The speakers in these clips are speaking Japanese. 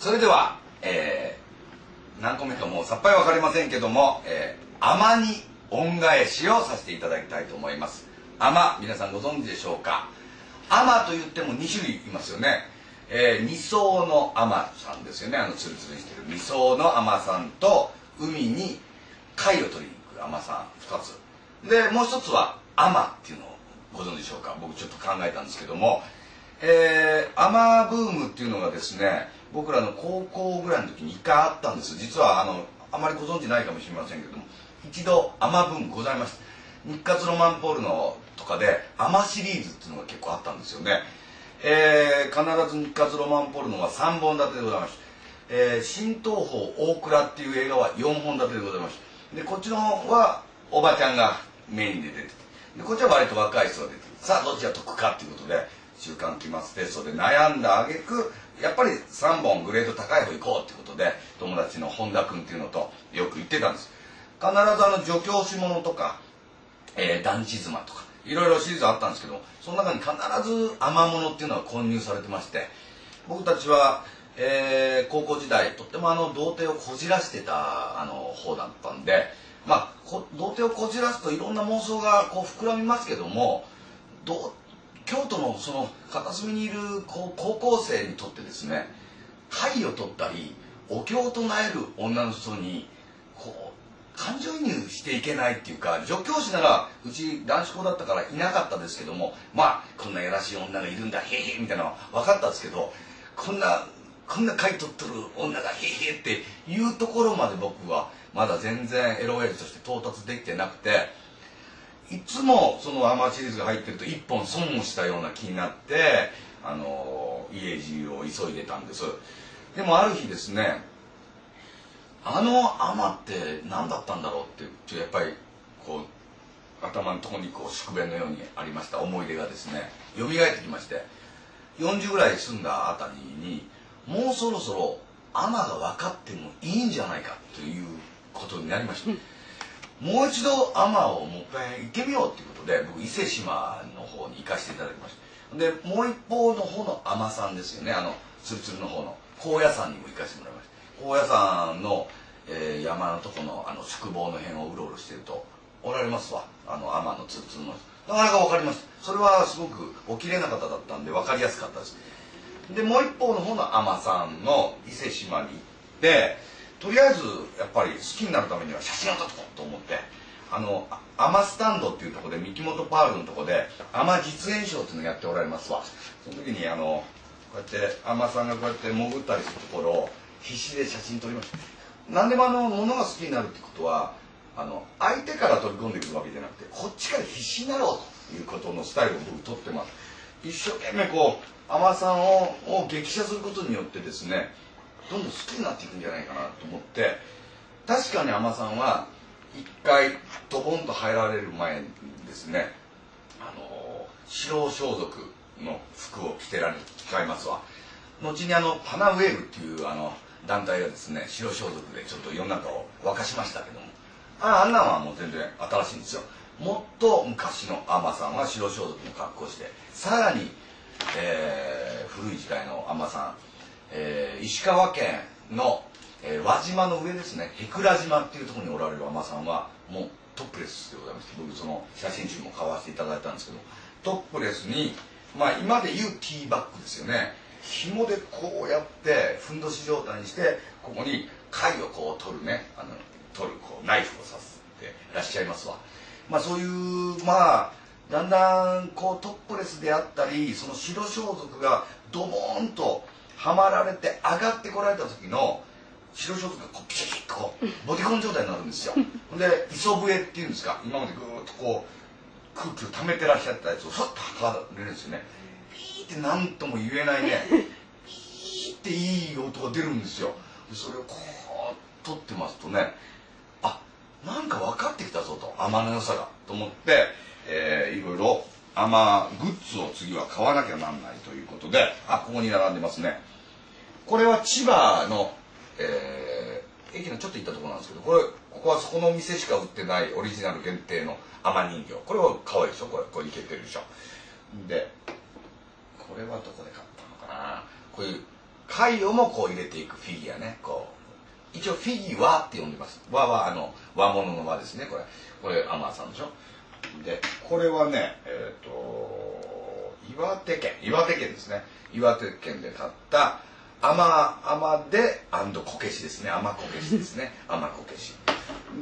それでは、えー、何個目かもさっぱり分かりませんけども、えー、甘に恩返しをさせていただきたいと思います。甘皆さんご存知でしょうか？甘と言っても2種類いますよね。えー、二層の甘さんですよね。あのツルツルしてる。二層の甘さんと海に貝を取りに行く甘さん。2つ。でもう一つは甘っていうのをご存知でしょうか？僕ちょっと考えたんですけども。えー、アマブームっていうのがですね僕らの高校ぐらいの時に1回あったんです。実はあのあまりご存知ないかもしれませんけども一度アマブームございました日活ロマンポールのとかでアマシリーズっていうのが結構あったんですよね。えー、必ず日活ロマンポルノは3本立てでございます、えー、新東宝大倉っていう映画は4本立てでございますでこっちの方はおばちゃんがメインで出ててでこっちは割と若い人が出てさあどっちが得かっていうことで週刊期末テストで悩んだ挙句やっぱり3本グレード高い方行こうってことで友達の本田君っていうのとよく言ってたんです。必ずあの助教師者とか、えー、団地妻とかいろいろシリーズあったんですけどその中に必ず甘物っていうのは混入されてまして僕たちは、えー、高校時代とってもあの童貞をこじらしてたあの方だったんでまあ童貞をこじらすといろんな妄想がこう膨らみますけども童京都のその片隅にいる高校生にとってですね貝を取ったりお経を唱える女の人にこう感情移入していけないっていうか助教師ならうち男子校だったからいなかったですけどもまあこんなやらしい女がいるんだへへみたいなのは分かったんですけどこんなこんな貝取っとる女がへへっていうところまで僕はまだ全然エロエルとして到達できてなくて。いつもそのアマシリーズが入ってると一本損をしたような気になってあの家中を急いでたんです。でもある日ですねあのアマって何だったんだろうってちょやっぱりこう頭のとこにこう宿便のようにありました。思い出がですね蘇ってきまして40ぐらい住んだあたりにもうそろそろアマが分かってもいいんじゃないかということになりました、もう一度海女をもう一回行ってみようっていうことで僕伊勢志摩の方に行かせていただきました。でもう一方の方の海女さんですよねあのツルツルの方の。高野山にも行かせてもらいました。高野山の、えー、山のとこのあの宿坊の辺をうろうろしてるとおられますわ。あの海女のツルツルの。なかなか分かりましたそれはすごくお綺麗な方だったんで分かりやすかったです。でもう一方の方の海女さんの伊勢志摩に行ってとりあえずやっぱり好きになるためには写真を撮っとこうと思ってあのアマスタンドっていうところで三木本パールのところでアマ実演賞っていうのをやっておられますわ。その時にあのこうやってアマさんがこうやって潜ったりするところを必死で写真撮りました。何でもあのものが好きになるってことはあの相手から取り込んでくるわけじゃなくてこっちから必死になろうということのスタイルを僕撮ってます。一生懸命こう海女さんをを激写することによってですねどんどん好きになっていくんじゃないかなと思って確かに海女さんは一回ドボンと入られる前にですね。あの白装束の服を着てられ使いますわ。後にあのパナウェールっていうあの団体がですね白装束でちょっと世の中を沸かしましたけども。ああんなんはもう全然新しいんですよ。もっと昔の海女さんは白装束の格好してさらに、えー、古い時代の海女さんえー、石川県の、えー、輪島の上ですね。舳倉島っていうところにおられる海女さんはもうトップレスでございまして僕その写真集も買わせていただいたんですけどトップレスにまあ今でいうティーバッグですよね。紐でこうやってふんどし状態にしてここに貝をこう取るね。あの取るこうナイフを刺してらっしゃいますわ。まあそういうまあだんだんこうトップレスであったりその白装束がドボーンとはまられて上がってこられた時の白装束がこうピシッとこうボディコン状態になるんですよ。で磯笛っていうんですか今までぐーっとこう空気を溜めてらっしゃったやつをふっと吐かれるんですよね。ピーって何とも言えないねピーっていい音が出るんですよ。でそれをこう取ってますとねあなんか分かってきたぞと甘の良さがと思って、えー、いろいろ甘グッズを次は買わなきゃなんないということであここに並んでますね。これは千葉の、えー、駅のちょっと行ったところなんですけどこれここはそこの店しか売ってないオリジナル限定の甘人形。これは可愛いでしょ？これこれいけてるでしょ？でこれはどこで買ったのかな？こういう貝をもこう入れていくフィギュアね。こう一応フィギュアって呼んでます。和はあの和物の和ですねこれ。これアマさんでしょ？でこれはねえっ、と岩手県岩手県ですね。岩手県で買った甘甘でこけしですね。甘こけしですね。甘こけし。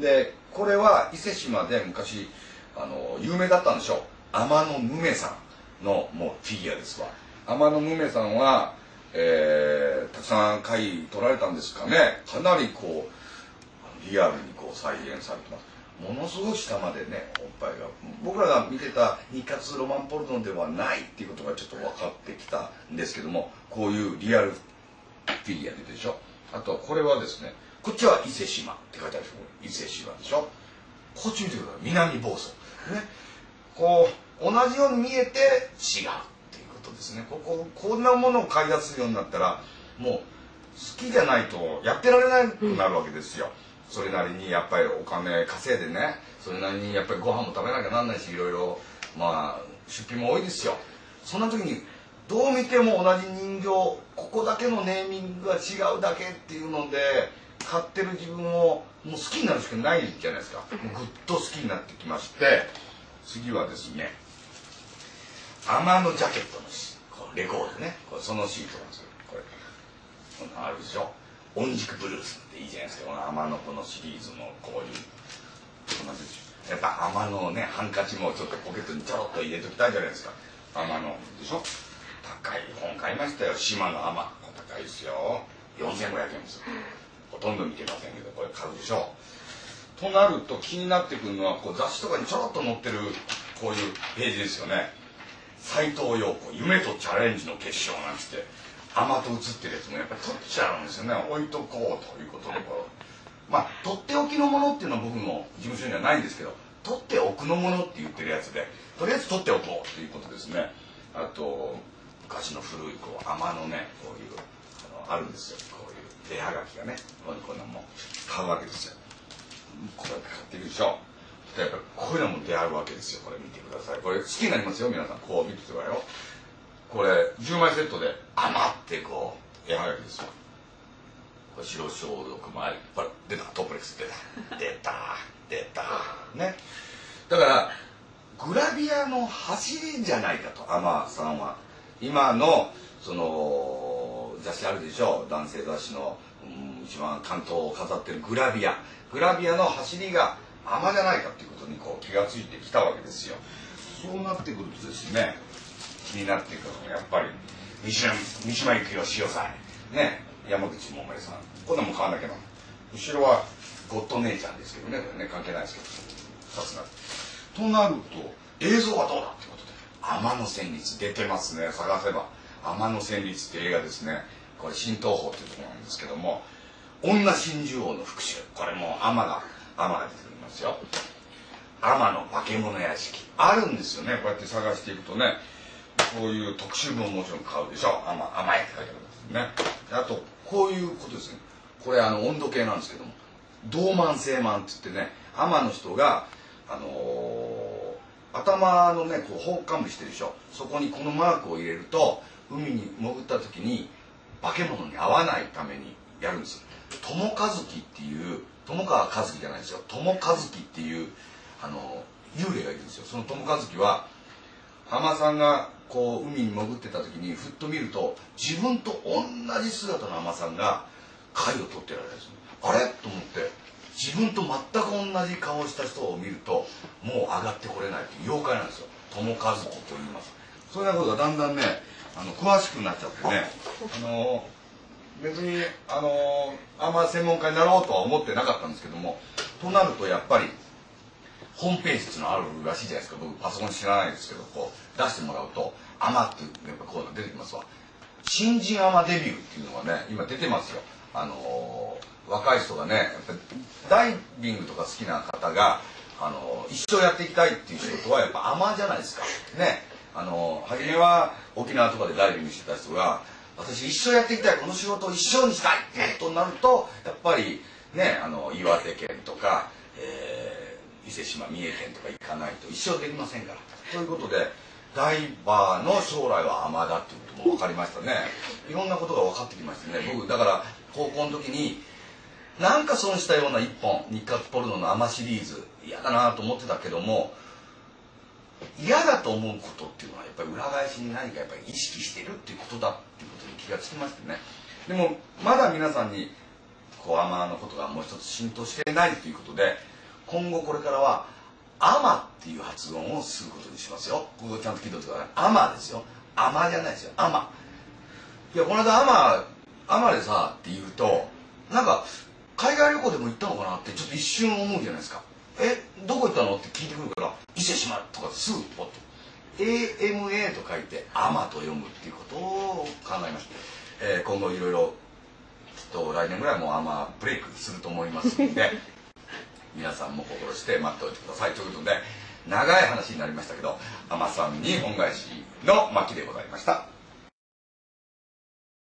でこれは伊勢志摩で昔あの有名だったんでしょう。天野ムメさんのもうフィギュアですわ。天野ムメさんは、えー、たくさん貝取られたんですかね。かなりこうリアルにこう再現されてますものすごい下までねおっぱいが。僕らが見てた日活ロマンポルノではないっていうことがちょっと分かってきたんですけどもこういうリアルフィギュア出てるでしょ。あとこれはですねこっちは伊勢志摩って書いてあるでしょ伊勢志摩でしょ。こっち見てください。南房総。ね。こう同じように見えて違うっていうことですね。こここんなものを買い出すようになったらもう好きじゃないとやってられなくなるわけですよ、それなりにやっぱりお金稼いでねそれなりにやっぱりご飯も食べなきゃなんないしいろいろまあ出費も多いですよ。そんな時にどう見ても同じ人形ここだけのネーミングが違うだけっていうので買ってる自分をもう好きになるしかないじゃないですか。もうぐっと好きになってきまして次はですねアマのジャケットのレコードね。これそのシートなんですよこれあるでしょ音軸ブルースっていいじゃないですか。この天のこのシリーズのこういう。やっぱ天のねハンカチもちょっとポケットにちょろっと入れときたいじゃないですか。天のでしょ？高い本買いましたよ。島の天。高いですよ。4500円ですほとんど見てませんけどこれ買うでしょとなると気になってくるのはこう雑誌とかにちょろっと載ってるこういうページですよね。斎藤陽子夢とチャレンジの決勝なんつって。甘と写ってるやつもやっぱり取っちゃうんですよね。置いとこうということでまあとっておきのものっていうのは僕の事務所にはないんですけど取っておくのものって言ってるやつでとりあえず取っておこうということですね。あと昔の古いこう甘のねこういうあのあるんですよ。こういう絵はがきがねこういうのも買うわけですよ。こうやって買ってるでしょ。やっぱこういうのも出会うわけですよ。これ見てください。これ好きになりますよ皆さん。こう見ててくださいよ。これ10枚セットで。余ってこう。絵はがきですよこれ白消毒前ほら出た。トップレックス出た。出た。出た。ね。だからグラビアの走りじゃないかと。アマさんは。今のその雑誌あるでしょ？男性雑誌の、うん、一番関東を飾ってるグラビア。グラビアの走りがアマじゃないかっていうことにこう気が付いてきたわけですよ。そうなってくるとですね気になっていくのがやっぱり三島三島由紀夫潮さんね山口百恵さん。こんなもん買わなきゃな。後ろはゴッド姉ちゃんですけどね。ね関係ないですけど。さすが。となると映像はどうだってことで天野旋律出てますね。探せば。天野旋律って映画ですね。これ新東宝っていうところなんですけども。女真珠王の復讐。これも天が天が出てきますよ。天の化け物屋敷。あるんですよね。こうやって探していくとね。こういう特集本ももちろん買うでしょ。甘甘いって書いてあるんですね。あとこういうことですね。これあの温度計なんですけども。銅満星満って言ってね天の人があのー、頭のねこう放冠部してるでしょ。そこにこのマークを入れると海に潜った時に化け物に合わないためにやるんです。友和樹っていう友川和樹じゃないですよ。友和樹っていうあの幽霊がいるんですよ。その友和樹は浜さんがこう海に潜ってた時にふっと見ると自分と同じ姿の海女さんが貝を取ってられるんですあれ？と思って自分と全く同じ顔をした人を見るともう上がってこれないって妖怪なんですよ。友和樹と言います。そういうことがだんだんねあの詳しくなっちゃってねあの別にあのあんま専門家になろうとは思ってなかったんですけどもとなるとやっぱりホームページっていうのあるらしいじゃないですか。僕パソコン知らないですけどこう出してもらうと「アマ」っていうやっぱコーナー出てきますわ。新人アマデビューっていうのがね今出てますよ。あのー、若い人がねやっぱダイビングとか好きな方が、あのー、一生やっていきたいっていう仕事はやっぱアマじゃないですか。ね。あのー、初めは沖縄とかでダイビングしてた人が私一生やっていきたいこの仕事を一生にしたいってことになるとやっぱりねあの岩手県とか、えー、伊勢志摩三重県とか行かないと一生できませんから。ということでダイバーの将来はアマだっていうことも分かりましたね。いろんなことが分かってきましたね。僕だから高校の時になんか損したような一本日活ポルノのアマシリーズ嫌だなと思ってたけども嫌だと思うことっていうのはやっぱり裏返しに何かやっぱり意識してるっていうことだっていうことに気がつきましてね。でもまだ皆さんにこうアマのことがもう一つ浸透してないということで今後これからは「アマ」っていう発音をすることにしますよ。ここちゃんと聞いておいてください「アマ」ですよ「アマ」じゃないですよ「アマ」いやこの間「アマ」「アマ」でさって言うとなんか海外旅行でも行ったのかなってちょっと一瞬思うじゃないですか。えどこ行ったのって聞いてくるから「伊勢志摩」とかすぐポッと AMA と書いて「アマ」と読むっていうことを考えました、えー今後いろいろきっと来年ぐらいもアマブレイクすると思いますので皆さんも心して待っておいてください。ということで長い話になりましたけど海女さんに恩返しの巻でございました。